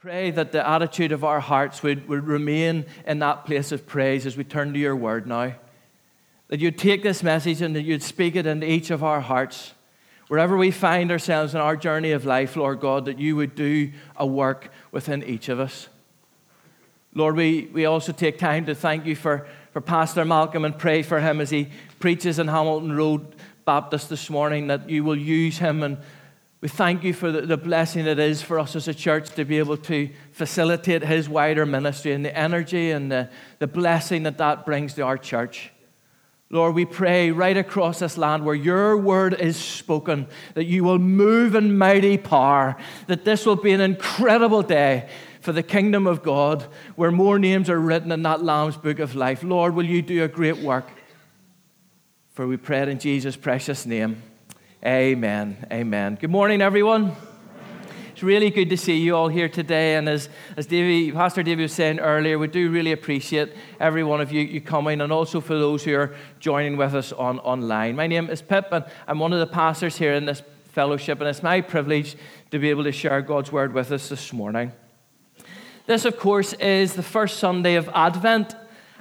Pray that the attitude of our hearts would, would remain in that place of praise as we turn to your word now. That you'd take this message and that you'd speak it into each of our hearts. Wherever we find ourselves in our journey of life, Lord God, that you would do a work within each of us. Lord, we, we also take time to thank you for, for Pastor Malcolm and pray for him as he preaches in Hamilton Road Baptist this morning, that you will use him and we thank you for the, blessing it is for us as a church to be able to facilitate his wider ministry and the energy and the, the blessing that that brings to our church. Lord, we pray right across this land where your word is spoken that you will move in mighty power, that this will be an incredible day for the kingdom of God where more names are written in that Lamb's book of life. Lord, will you do a great work? For we pray it in Jesus' precious name. Amen. Amen. Good morning, everyone. It's really good to see you all here today. And as, as Davey, Pastor David was saying earlier, we do really appreciate every one of you, you coming, and also for those who are joining with us on online. My name is Pip, and I'm one of the pastors here in this fellowship, and it's my privilege to be able to share God's word with us this morning. This, of course, is the first Sunday of Advent,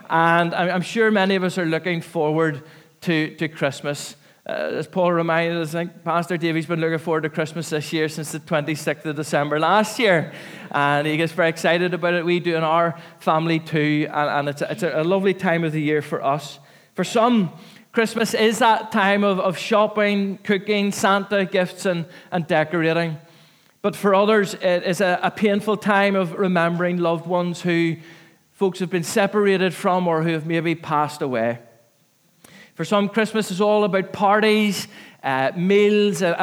and I'm sure many of us are looking forward to, to Christmas. Uh, as Paul reminded us, I think Pastor Davey's been looking forward to Christmas this year since the 26th of December last year. And he gets very excited about it. We do in our family too. And, and it's, a, it's a lovely time of the year for us. For some, Christmas is that time of, of shopping, cooking, Santa gifts, and, and decorating. But for others, it is a, a painful time of remembering loved ones who folks have been separated from or who have maybe passed away. For some, Christmas is all about parties, uh, meals, and,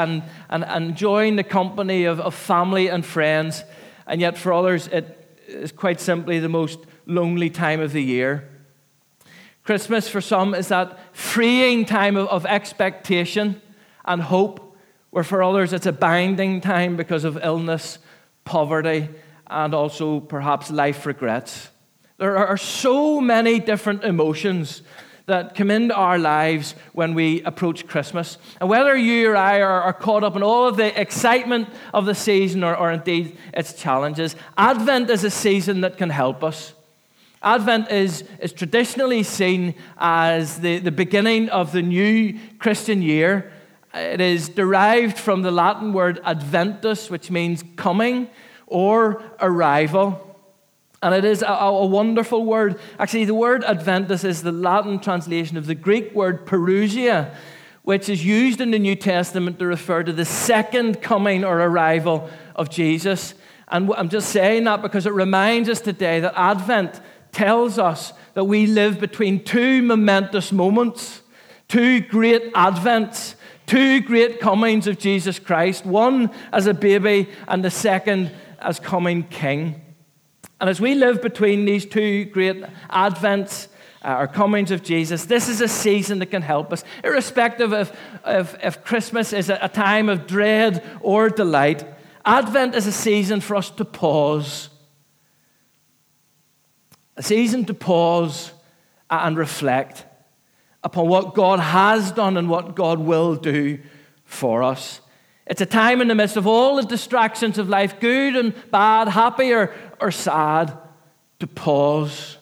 and, and, enjoying the company of, of family and friends. And yet, for others, it is quite simply the most lonely time of the year. Christmas, for some, is that freeing time of, of expectation and hope, where for others, it's a binding time because of illness, poverty, and also perhaps life regrets. There are so many different emotions that come into our lives when we approach Christmas. And whether you or I are, are caught up in all of the excitement of the season or, or indeed its challenges, Advent is a season that can help us. Advent is, is traditionally seen as the, the beginning of the new Christian year. It is derived from the Latin word adventus, which means coming or arrival. And it is a, a, wonderful word. Actually, the word Adventus is the Latin translation of the Greek word parousia, which is used in the New Testament to refer to the second coming or arrival of Jesus. And I'm just saying that because it reminds us today that Advent tells us that we live between two momentous moments, two great Advents, two great comings of Jesus Christ, one as a baby and the second as coming King. And as we live between these two great advents, uh, or comings of Jesus, this is a season that can help us, irrespective of if, Christmas is a, a time of dread or delight. Advent is a season for us to pause, a season to pause and reflect upon what God has done and what God will do for us. It's a time in the midst of all the distractions of life, good and bad, happy or, or sad, to pause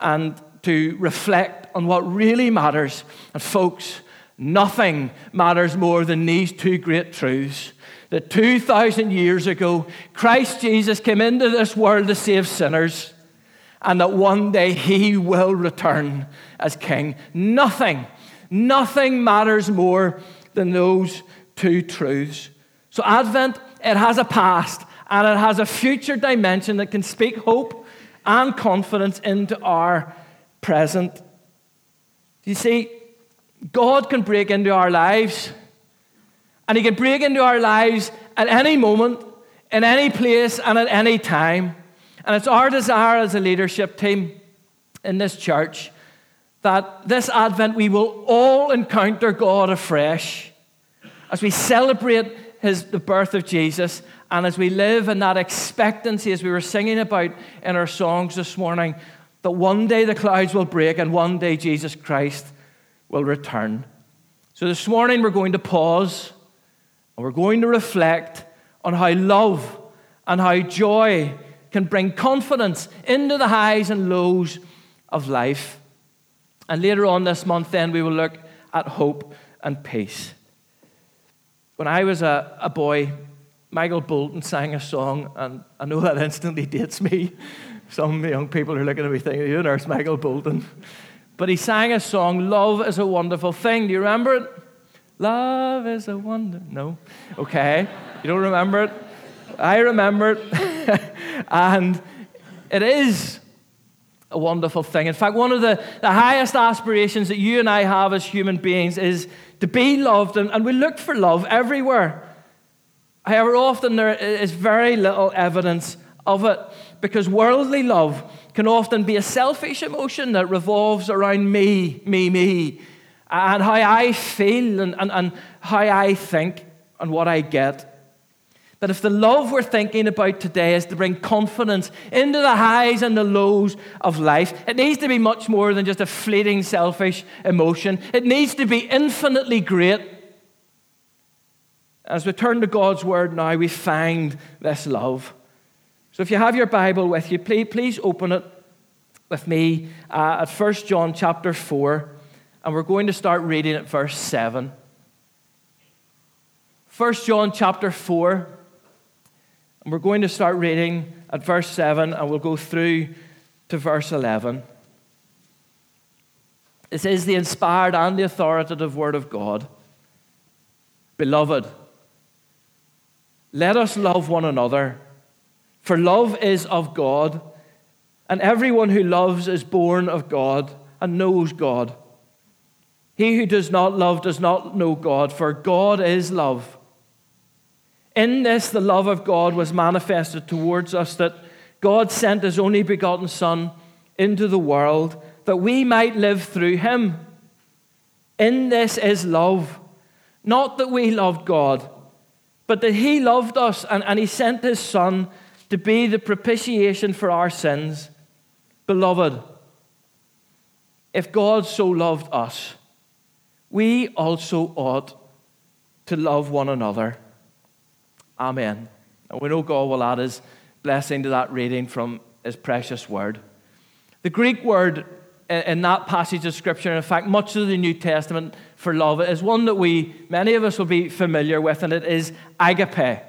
and to reflect on what really matters. And, folks, nothing matters more than these two great truths. That 2,000 years ago, Christ Jesus came into this world to save sinners, and that one day he will return as king. Nothing, nothing matters more than those two truths. So, Advent, it has a past and it has a future dimension that can speak hope and confidence into our present. You see, God can break into our lives, and He can break into our lives at any moment, in any place, and at any time. And it's our desire as a leadership team in this church that this Advent we will all encounter God afresh as we celebrate his, the birth of Jesus and as we live in that expectancy, as we were singing about in our songs this morning, that one day the clouds will break and one day Jesus Christ will return. So this morning we're going to pause and we're going to reflect on how love and how joy can bring confidence into the highs and lows of life. And later on this month, then, we will look at hope and peace. When I was a, a boy, Michael Bolton sang a song, and I know that instantly dates me. Some young people are looking at me thinking, You nurse Michael Bolton. But he sang a song, Love is a Wonderful Thing. Do you remember it? Love is a wonder. No? Okay. You don't remember it? I remember it. and it is a wonderful thing. In fact, one of the, the highest aspirations that you and I have as human beings is to be loved, and, and we look for love everywhere. However, often there is very little evidence of it because worldly love can often be a selfish emotion that revolves around me, me, me, and how I feel and, and, and how I think and what I get. That if the love we're thinking about today is to bring confidence into the highs and the lows of life, it needs to be much more than just a fleeting selfish emotion. It needs to be infinitely great. As we turn to God's word now, we find this love. So if you have your Bible with you, please, please open it with me uh, at 1 John chapter 4, and we're going to start reading at verse 7. 1 John chapter 4 and we're going to start reading at verse 7 and we'll go through to verse 11. This is the inspired and the authoritative Word of God. Beloved, let us love one another, for love is of God, and everyone who loves is born of God and knows God. He who does not love does not know God, for God is love. In this, the love of God was manifested towards us that God sent his only begotten Son into the world that we might live through him. In this is love. Not that we loved God, but that he loved us and, and he sent his Son to be the propitiation for our sins. Beloved, if God so loved us, we also ought to love one another. Amen. And we know God will add his blessing to that reading from his precious word. The Greek word in that passage of Scripture, and in fact, much of the New Testament for love, is one that we, many of us, will be familiar with, and it is agape.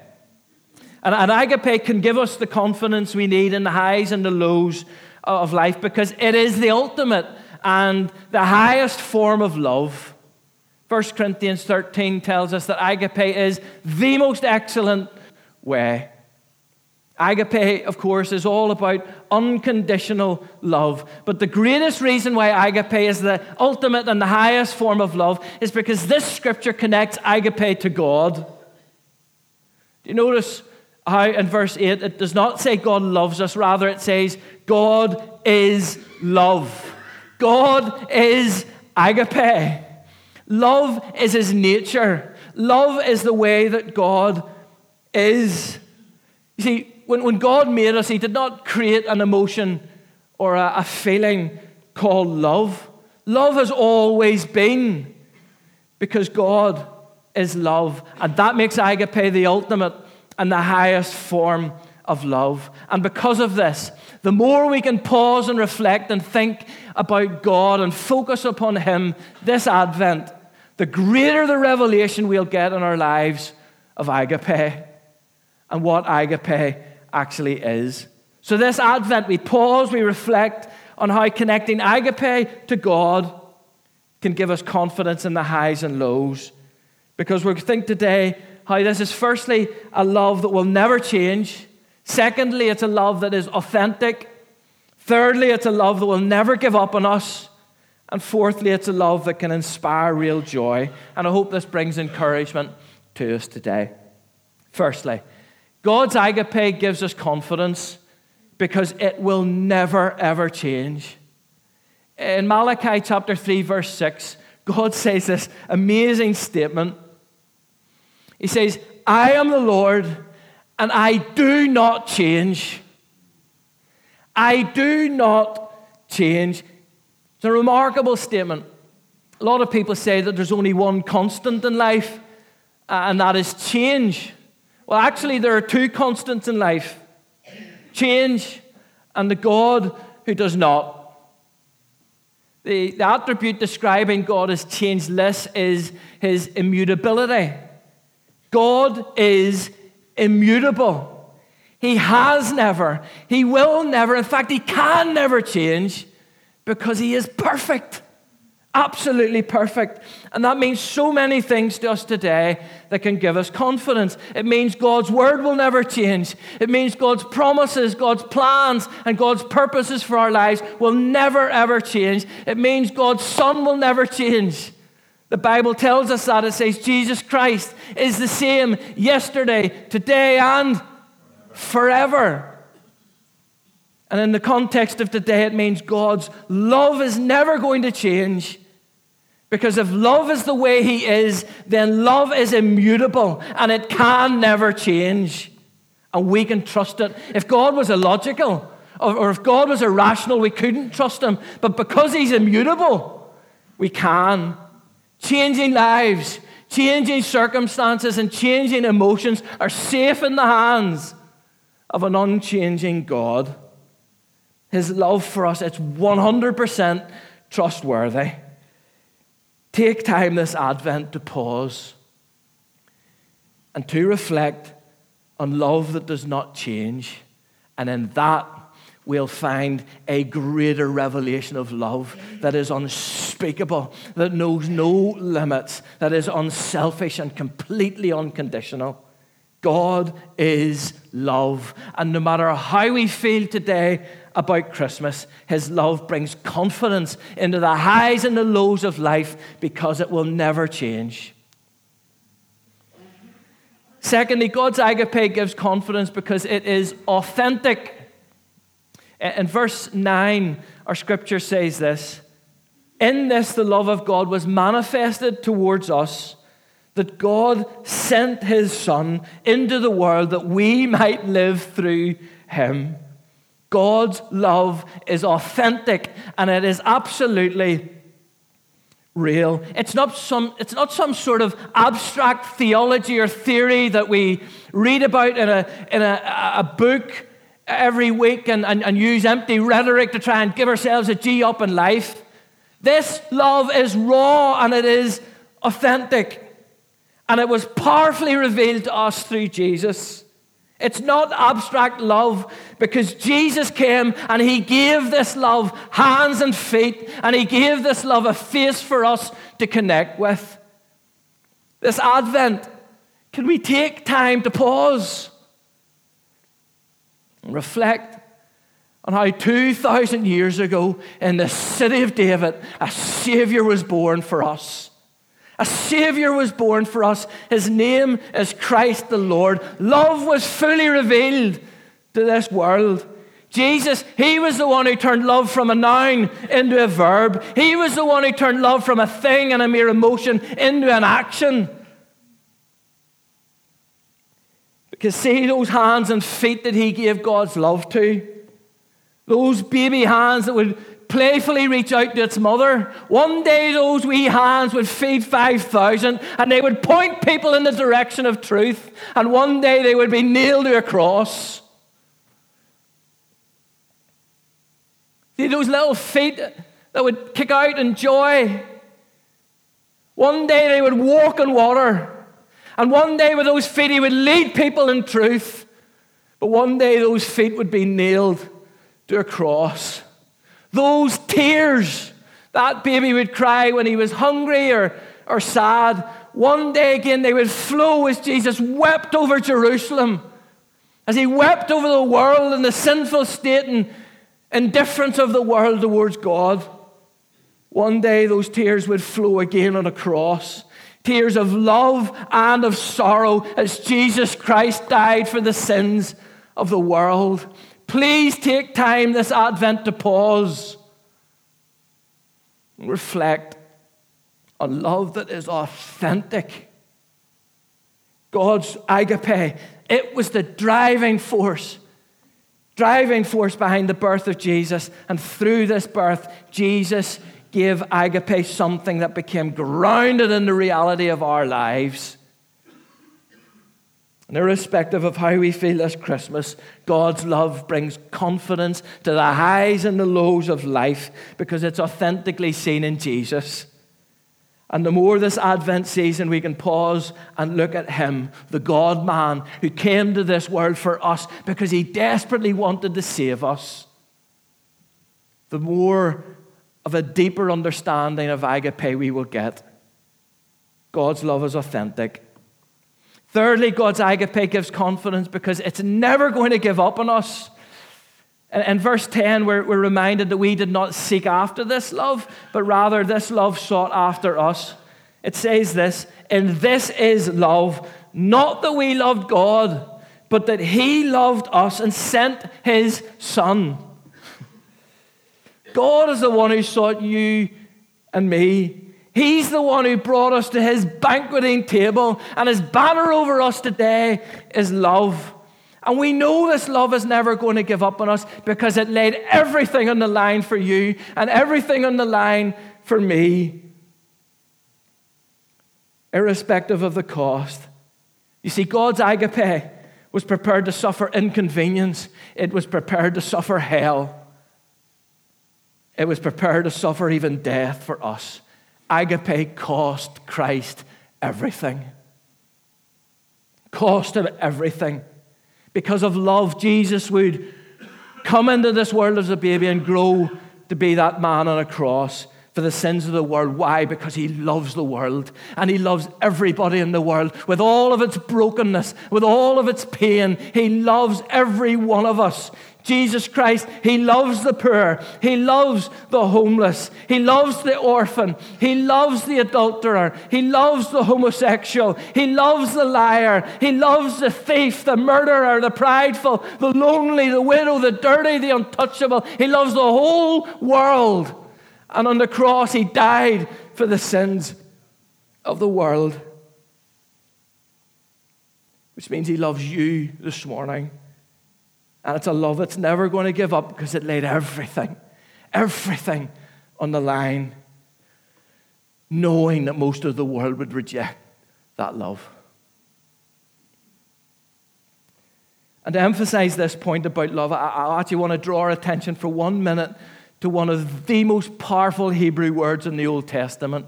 And, and agape can give us the confidence we need in the highs and the lows of life because it is the ultimate and the highest form of love. 1 Corinthians 13 tells us that agape is the most excellent way. Agape, of course, is all about unconditional love. But the greatest reason why agape is the ultimate and the highest form of love is because this scripture connects agape to God. Do you notice how in verse 8 it does not say God loves us, rather it says God is love. God is agape. Love is his nature. Love is the way that God is. You see, when, when God made us, he did not create an emotion or a, a feeling called love. Love has always been because God is love. And that makes agape the ultimate and the highest form of love. And because of this, the more we can pause and reflect and think about God and focus upon Him this Advent, the greater the revelation we'll get in our lives of agape and what agape actually is. So, this Advent, we pause, we reflect on how connecting agape to God can give us confidence in the highs and lows. Because we think today how this is firstly a love that will never change. Secondly, it's a love that is authentic. Thirdly, it's a love that will never give up on us. And fourthly, it's a love that can inspire real joy. And I hope this brings encouragement to us today. Firstly, God's agape gives us confidence because it will never, ever change. In Malachi chapter 3, verse 6, God says this amazing statement. He says, I am the Lord and I do not change. I do not change. It's a remarkable statement. A lot of people say that there's only one constant in life, uh, and that is change. Well, actually, there are two constants in life change and the God who does not. The, the attribute describing God as changeless is his immutability. God is immutable. He has never, he will never, in fact, he can never change because he is perfect. Absolutely perfect. And that means so many things to us today that can give us confidence. It means God's word will never change. It means God's promises, God's plans, and God's purposes for our lives will never, ever change. It means God's Son will never change. The Bible tells us that. It says Jesus Christ is the same yesterday, today, and forever. And in the context of today, it means God's love is never going to change. Because if love is the way He is, then love is immutable and it can never change. And we can trust it. If God was illogical or, if God was irrational, we couldn't trust Him. But because He's immutable, we can. Changing lives, changing circumstances, and changing emotions are safe in the hands of an unchanging God. His love for us, it's 100% trustworthy. Take time this Advent to pause and to reflect on love that does not change. And in that, we'll find a greater revelation of love that is unspeakable, that knows no limits, that is unselfish and completely unconditional. God is love. And no matter how we feel today about Christmas. His love brings confidence into the highs and the lows of life because it will never change. Secondly, God's agape gives confidence because it is authentic. In verse 9, our scripture says this In this, the love of God was manifested towards us, that God sent his Son into the world that we might live through him. God's love is authentic and it is absolutely real. It's not some, it's not some sort of abstract theology or theory that we read about in a, in a, a book every week and, and, and use empty rhetoric to try and give ourselves a G up in life. This love is raw and it is authentic. And it was powerfully revealed to us through Jesus. It's not abstract love because Jesus came and He gave this love hands and feet, and He gave this love a face for us to connect with. This Advent, can we take time to pause and reflect on how 2,000 years ago in the city of David, a Savior was born for us? A Savior was born for us. His name is Christ the Lord. Love was fully revealed to this world. Jesus, He was the one who turned love from a noun into a verb. He was the one who turned love from a thing and a mere emotion into an action. Because see those hands and feet that He gave God's love to? Those baby hands that would playfully reach out to its mother. One day, those wee hands would feed 5,000 and they would point people in the direction of truth. And one day, they would be nailed to a cross. See those little feet that would kick out in joy? One day, they would walk in water. And one day, with those feet, he would lead people in truth. But one day, those feet would be nailed to a cross. Those tears that baby would cry when he was hungry or, or sad, one day again they would flow as Jesus wept over Jerusalem, as he wept over the world and the sinful state and indifference of the world towards God. One day those tears would flow again on a cross. Tears of love and of sorrow as Jesus Christ died for the sins of the world. Please take time this Advent to pause and reflect on love that is authentic. God's agape, it was the driving force, driving force behind the birth of Jesus. And through this birth, Jesus gave agape something that became grounded in the reality of our lives. And irrespective of how we feel this Christmas, God's love brings confidence to the highs and the lows of life because it's authentically seen in Jesus. And the more this Advent season we can pause and look at Him, the God man who came to this world for us because He desperately wanted to save us, the more of a deeper understanding of agape we will get. God's love is authentic. Thirdly, God's agape gives confidence because it's never going to give up on us. In verse 10, we're, we're reminded that we did not seek after this love, but rather this love sought after us. It says this, and this is love, not that we loved God, but that He loved us and sent His Son. God is the one who sought you and me He's the one who brought us to his banqueting table, and his banner over us today is love. And we know this love is never going to give up on us because it laid everything on the line for you and everything on the line for me, irrespective of the cost. You see, God's agape was prepared to suffer inconvenience, it was prepared to suffer hell, it was prepared to suffer even death for us agape cost Christ everything. Cost him everything. Because of love, Jesus would come into this world as a baby and grow to be that man on a cross for the sins of the world. Why? Because he loves the world and he loves everybody in the world with all of its brokenness, with all of its pain. He loves every one of us. Jesus Christ, He loves the poor. He loves the homeless. He loves the orphan. He loves the adulterer. He loves the homosexual. He loves the liar. He loves the thief, the murderer, the prideful, the lonely, the widow, the dirty, the untouchable. He loves the whole world. And on the cross, He died for the sins of the world. Which means He loves you this morning. And it's a love that's never going to give up because it laid everything, everything on the line, knowing that most of the world would reject that love. And to emphasize this point about love, I actually want to draw our attention for one minute to one of the most powerful Hebrew words in the Old Testament,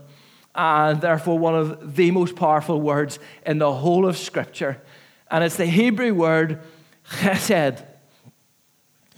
and therefore one of the most powerful words in the whole of Scripture. And it's the Hebrew word chesed.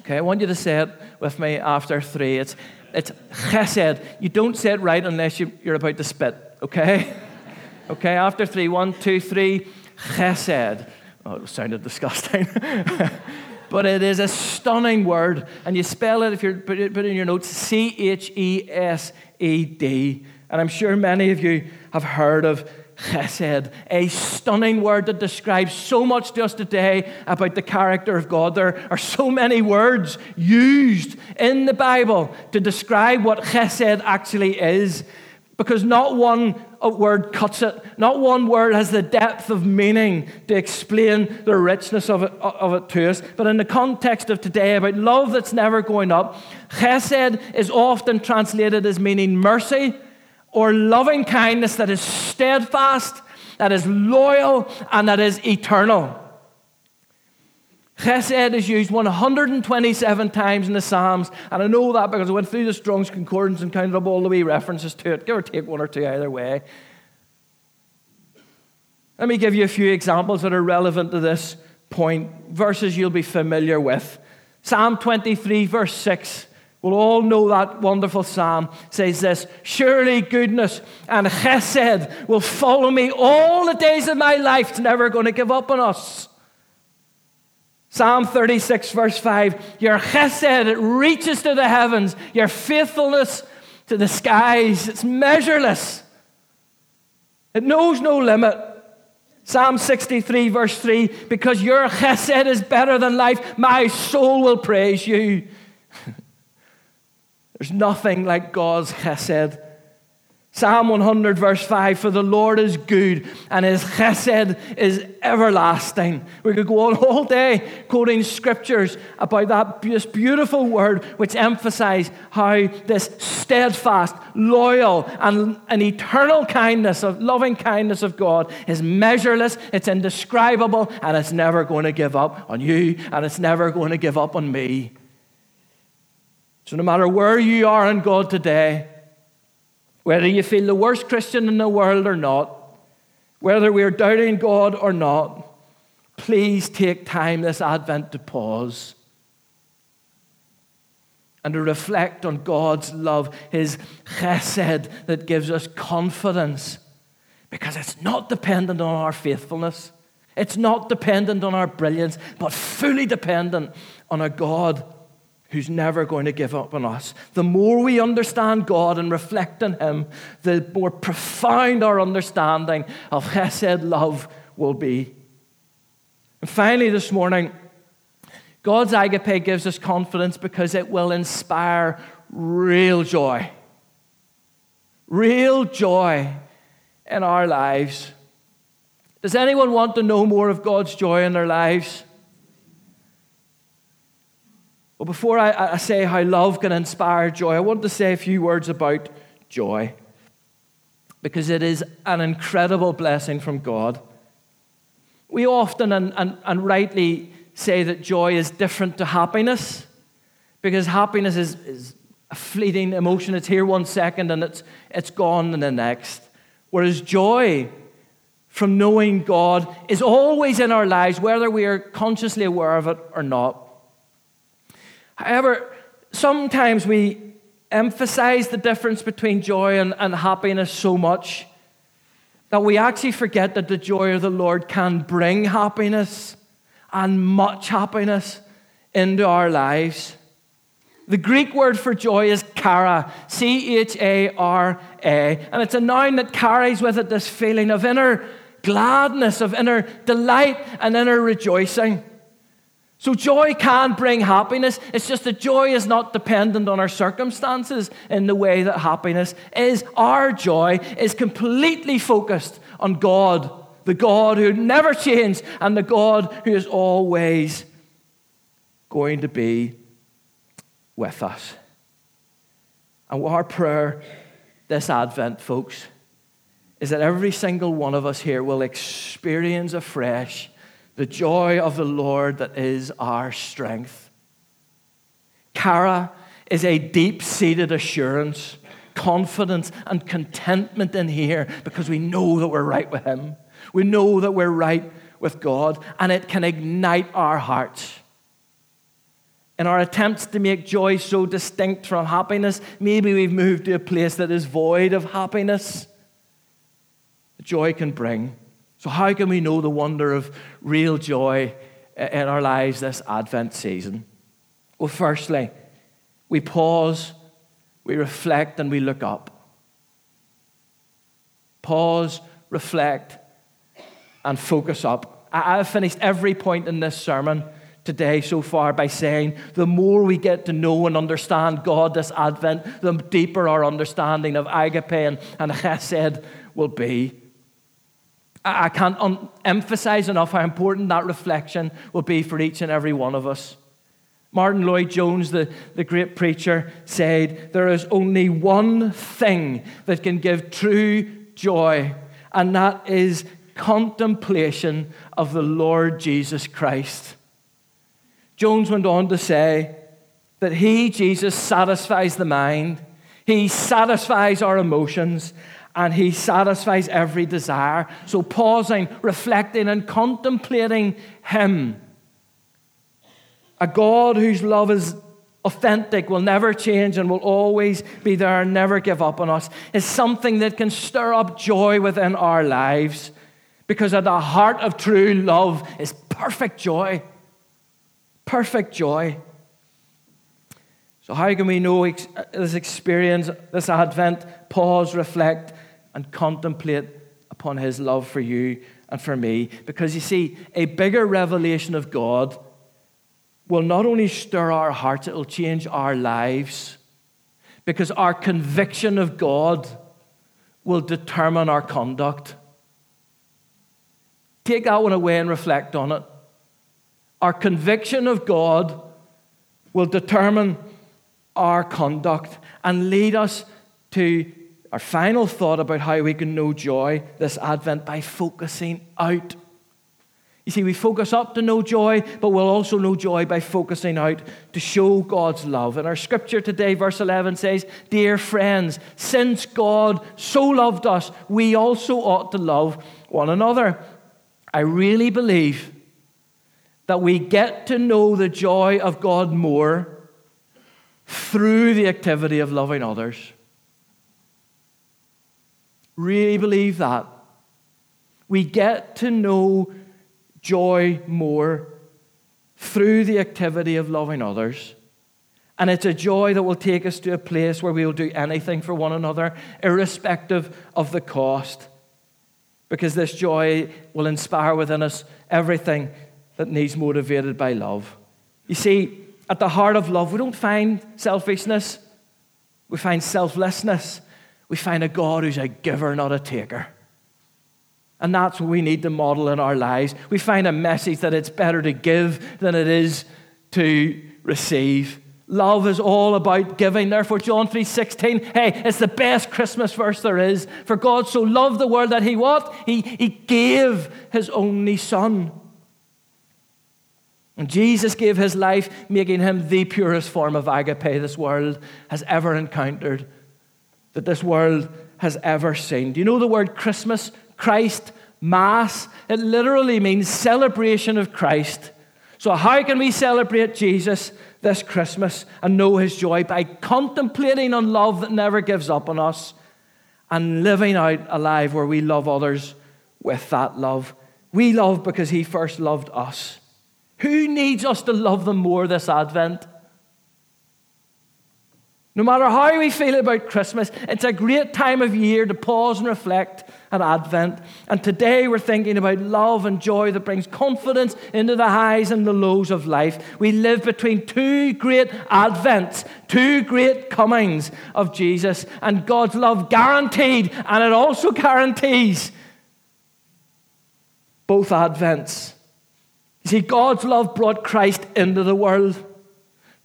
Okay, I want you to say it with me after three. It's, it's chesed. You don't say it right unless you, you're about to spit, okay? okay, after three. One, two, three. Chesed. Oh, it sounded disgusting. but it is a stunning word. And you spell it, if put put it in your notes, C H E S E D. And I'm sure many of you have heard of chesed, a stunning word that describes so much to us today about the character of God. There are so many words used in the Bible to describe what chesed actually is, because not one uh, word cuts it, not one word has the depth of meaning to explain the richness of it, uh, of it to us. But in the context of today, about love that's never going up, chesed is often translated as meaning mercy or loving kindness that is steadfast, that is loyal, and that is eternal. Chesed is used 127 times in the Psalms, and I know that because I went through the Strong's Concordance and counted up all the wee references to it, give or take one or two either way. Let me give you a few examples that are relevant to this point, verses you'll be familiar with. Psalm 23, verse 6 We'll all know that wonderful psalm says this Surely goodness and chesed will follow me all the days of my life. It's never going to give up on us. Psalm 36, verse 5 Your chesed, it reaches to the heavens, your faithfulness to the skies. It's measureless, it knows no limit. Psalm 63, verse 3 Because your chesed is better than life, my soul will praise you. There's nothing like God's chesed. Psalm 100, verse 5 For the Lord is good, and his chesed is everlasting. We could go on all day quoting scriptures about that beautiful word which emphasize how this steadfast, loyal, and an eternal kindness of loving kindness of God is measureless, it's indescribable, and it's never going to give up on you, and it's never going to give up on me. So, no matter where you are in God today, whether you feel the worst Christian in the world or not, whether we're doubting God or not, please take time this Advent to pause and to reflect on God's love, His chesed that gives us confidence because it's not dependent on our faithfulness. It's not dependent on our brilliance, but fully dependent on a God who's never going to give up on us. The more we understand God and reflect on Him, the more profound our understanding of Chesed love will be. And finally, this morning, God's agape gives us confidence because it will inspire real joy. Real joy in our lives. Does anyone want to know more of God's joy in their lives? Well, before I, I say how love can inspire joy, I want to say a few words about joy because it is an incredible blessing from God. We often and, and, and rightly say that joy is different to happiness because happiness is, is a fleeting emotion. It's here one second and it's, it's gone in the next. Whereas joy from knowing God is always in our lives, whether we are consciously aware of it or not. However, sometimes we emphasize the difference between joy and, and happiness so much that we actually forget that the joy of the Lord can bring happiness and much happiness into our lives. The Greek word for joy is chara, C H A R A, and it's a noun that carries with it this feeling of inner gladness, of inner delight, and inner rejoicing. So, joy can bring happiness. It's just that joy is not dependent on our circumstances in the way that happiness is. Our joy is completely focused on God, the God who never changed, and the God who is always going to be with us. And our prayer this Advent, folks, is that every single one of us here will experience afresh the joy of the Lord that is our strength. Chara is a deep seated assurance, confidence, and contentment in here because we know that we're right with Him. We know that we're right with God, and it can ignite our hearts. In our attempts to make joy so distinct from happiness, maybe we've moved to a place that is void of happiness. Joy can bring. So, how can we know the wonder of real joy in our lives this Advent season? Well, firstly, we pause, we reflect, and we look up. Pause, reflect, and focus up. I've finished every point in this sermon today so far by saying the more we get to know and understand God this Advent, the deeper our understanding of agape and, chesed will be. I can't un- emphasize enough how important that reflection will be for each and every one of us. Martyn Lloyd-Jones, the, the great preacher, said, There is only one thing that can give true joy, and that is contemplation of the Lord Jesus Christ. Jones went on to say that He, Jesus, satisfies the mind, He satisfies our emotions, and He satisfies every desire. So, pausing, reflecting, and contemplating Him, a God whose love is authentic, will never change, and will always be there and never give up on us, is something that can stir up joy within our lives. Because at the heart of true love is perfect joy. Perfect joy. So, how can we know this experience, this Advent? Pause, reflect, and contemplate upon his love for you and for me. Because you see, a bigger revelation of God will not only stir our hearts, it will change our lives. Because our conviction of God will determine our conduct. Take that one away and reflect on it. Our conviction of God will determine our conduct and lead us to our final thought about how we can know joy this Advent by focusing out. You see, we focus up to know joy, but we'll also know joy by focusing out to show God's love. And our scripture today, verse 11, says, Dear friends, since God so loved us, we also ought to love one another. I really believe that we get to know the joy of God more through the activity of loving others. Really believe that. We get to know joy more through the activity of loving others. And it's a joy that will take us to a place where we will do anything for one another, irrespective of the cost. Because this joy will inspire within us everything that needs motivated by love. You see, at the heart of love, we don't find selfishness, we find selflessness. We find a God who's a giver, not a taker. And that's what we need to model in our lives. We find a message that it's better to give than it is to receive. Love is all about giving. Therefore, John 3:16, hey, it's the best Christmas verse there is. For God so loved the world that he what? He, he gave his only son. And Jesus gave his life, making him the purest form of agape this world has ever encountered, that this world has ever seen. Do you know the word Christmas, Christ, Mass? It literally means celebration of Christ. So, how can we celebrate Jesus this Christmas and know his joy? By contemplating on love that never gives up on us and living out a life where we love others with that love. We love because he first loved us. Who needs us to love them more this Advent? No matter how we feel about Christmas, it's a great time of year to pause and reflect on Advent. And today we're thinking about love and joy that brings confidence into the highs and the lows of life. We live between two great Advents, two great comings of Jesus, and God's love guaranteed, and it also guarantees both Advents. See, God's love brought Christ into the world.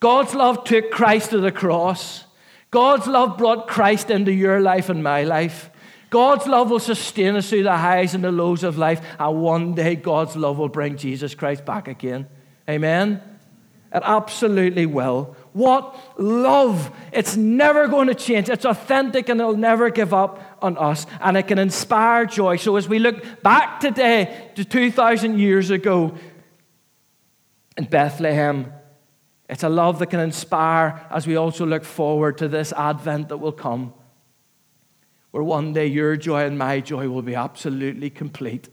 God's love took Christ to the cross. God's love brought Christ into your life and my life. God's love will sustain us through the highs and the lows of life, and one day God's love will bring Jesus Christ back again. Amen? It absolutely will. What love! It's never going to change. It's authentic and it'll never give up on us, and it can inspire joy. So, as we look back today to 2,000 years ago, in Bethlehem. It's a love that can inspire as we also look forward to this Advent that will come, where one day your joy and my joy will be absolutely complete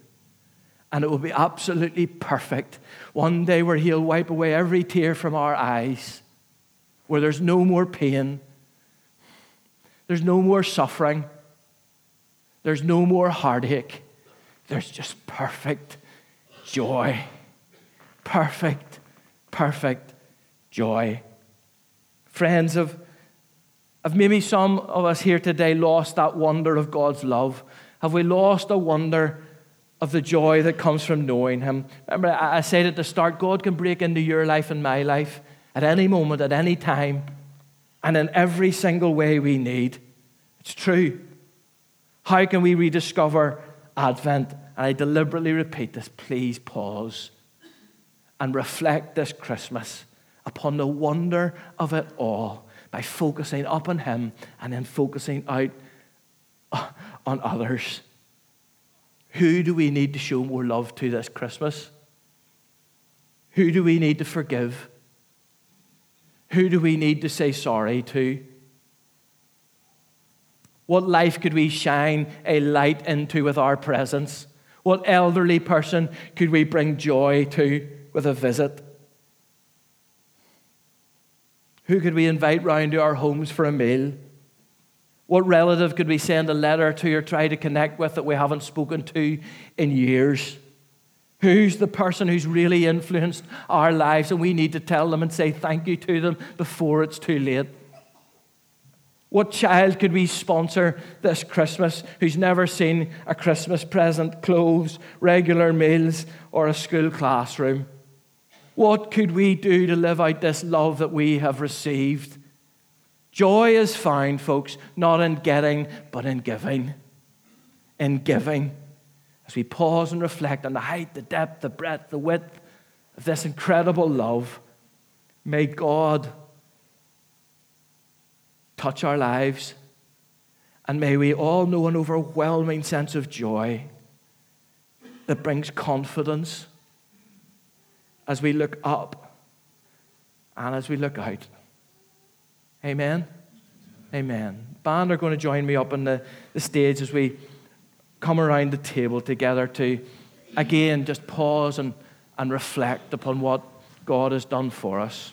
and it will be absolutely perfect. One day where He'll wipe away every tear from our eyes, where there's no more pain, there's no more suffering, there's no more heartache, there's just perfect joy. Perfect perfect joy. Friends, have, have maybe some of us here today lost that wonder of God's love? Have we lost the wonder of the joy that comes from knowing Him? Remember, I said at the start God can break into your life and my life at any moment, at any time, and in every single way we need. It's true. How can we rediscover Advent? And I deliberately repeat this please pause and reflect this Christmas upon the wonder of it all by focusing up on Him and then focusing out uh, on others. Who do we need to show more love to this Christmas? Who do we need to forgive? Who do we need to say sorry to? What life could we shine a light into with our presence? What elderly person could we bring joy to? with a visit? Who could we invite round to our homes for a meal? What relative could we send a letter to or try to connect with that we haven't spoken to in years? Who's the person who's really influenced our lives and we need to tell them and say thank you to them before it's too late? What child could we sponsor this Christmas who's never seen a Christmas present, clothes, regular meals, or a school classroom? What could we do to live out this love that we have received? Joy is found, folks, not in getting, but in giving. In giving. As we pause and reflect on the height, the depth, the breadth, the width of this incredible love, may God touch our lives. And may we all know an overwhelming sense of joy that brings confidence as we look up and as we look out. Amen. Amen. Band are going to join me up on the, the stage as we come around the table together to, again, just pause and, and reflect upon what God has done for us.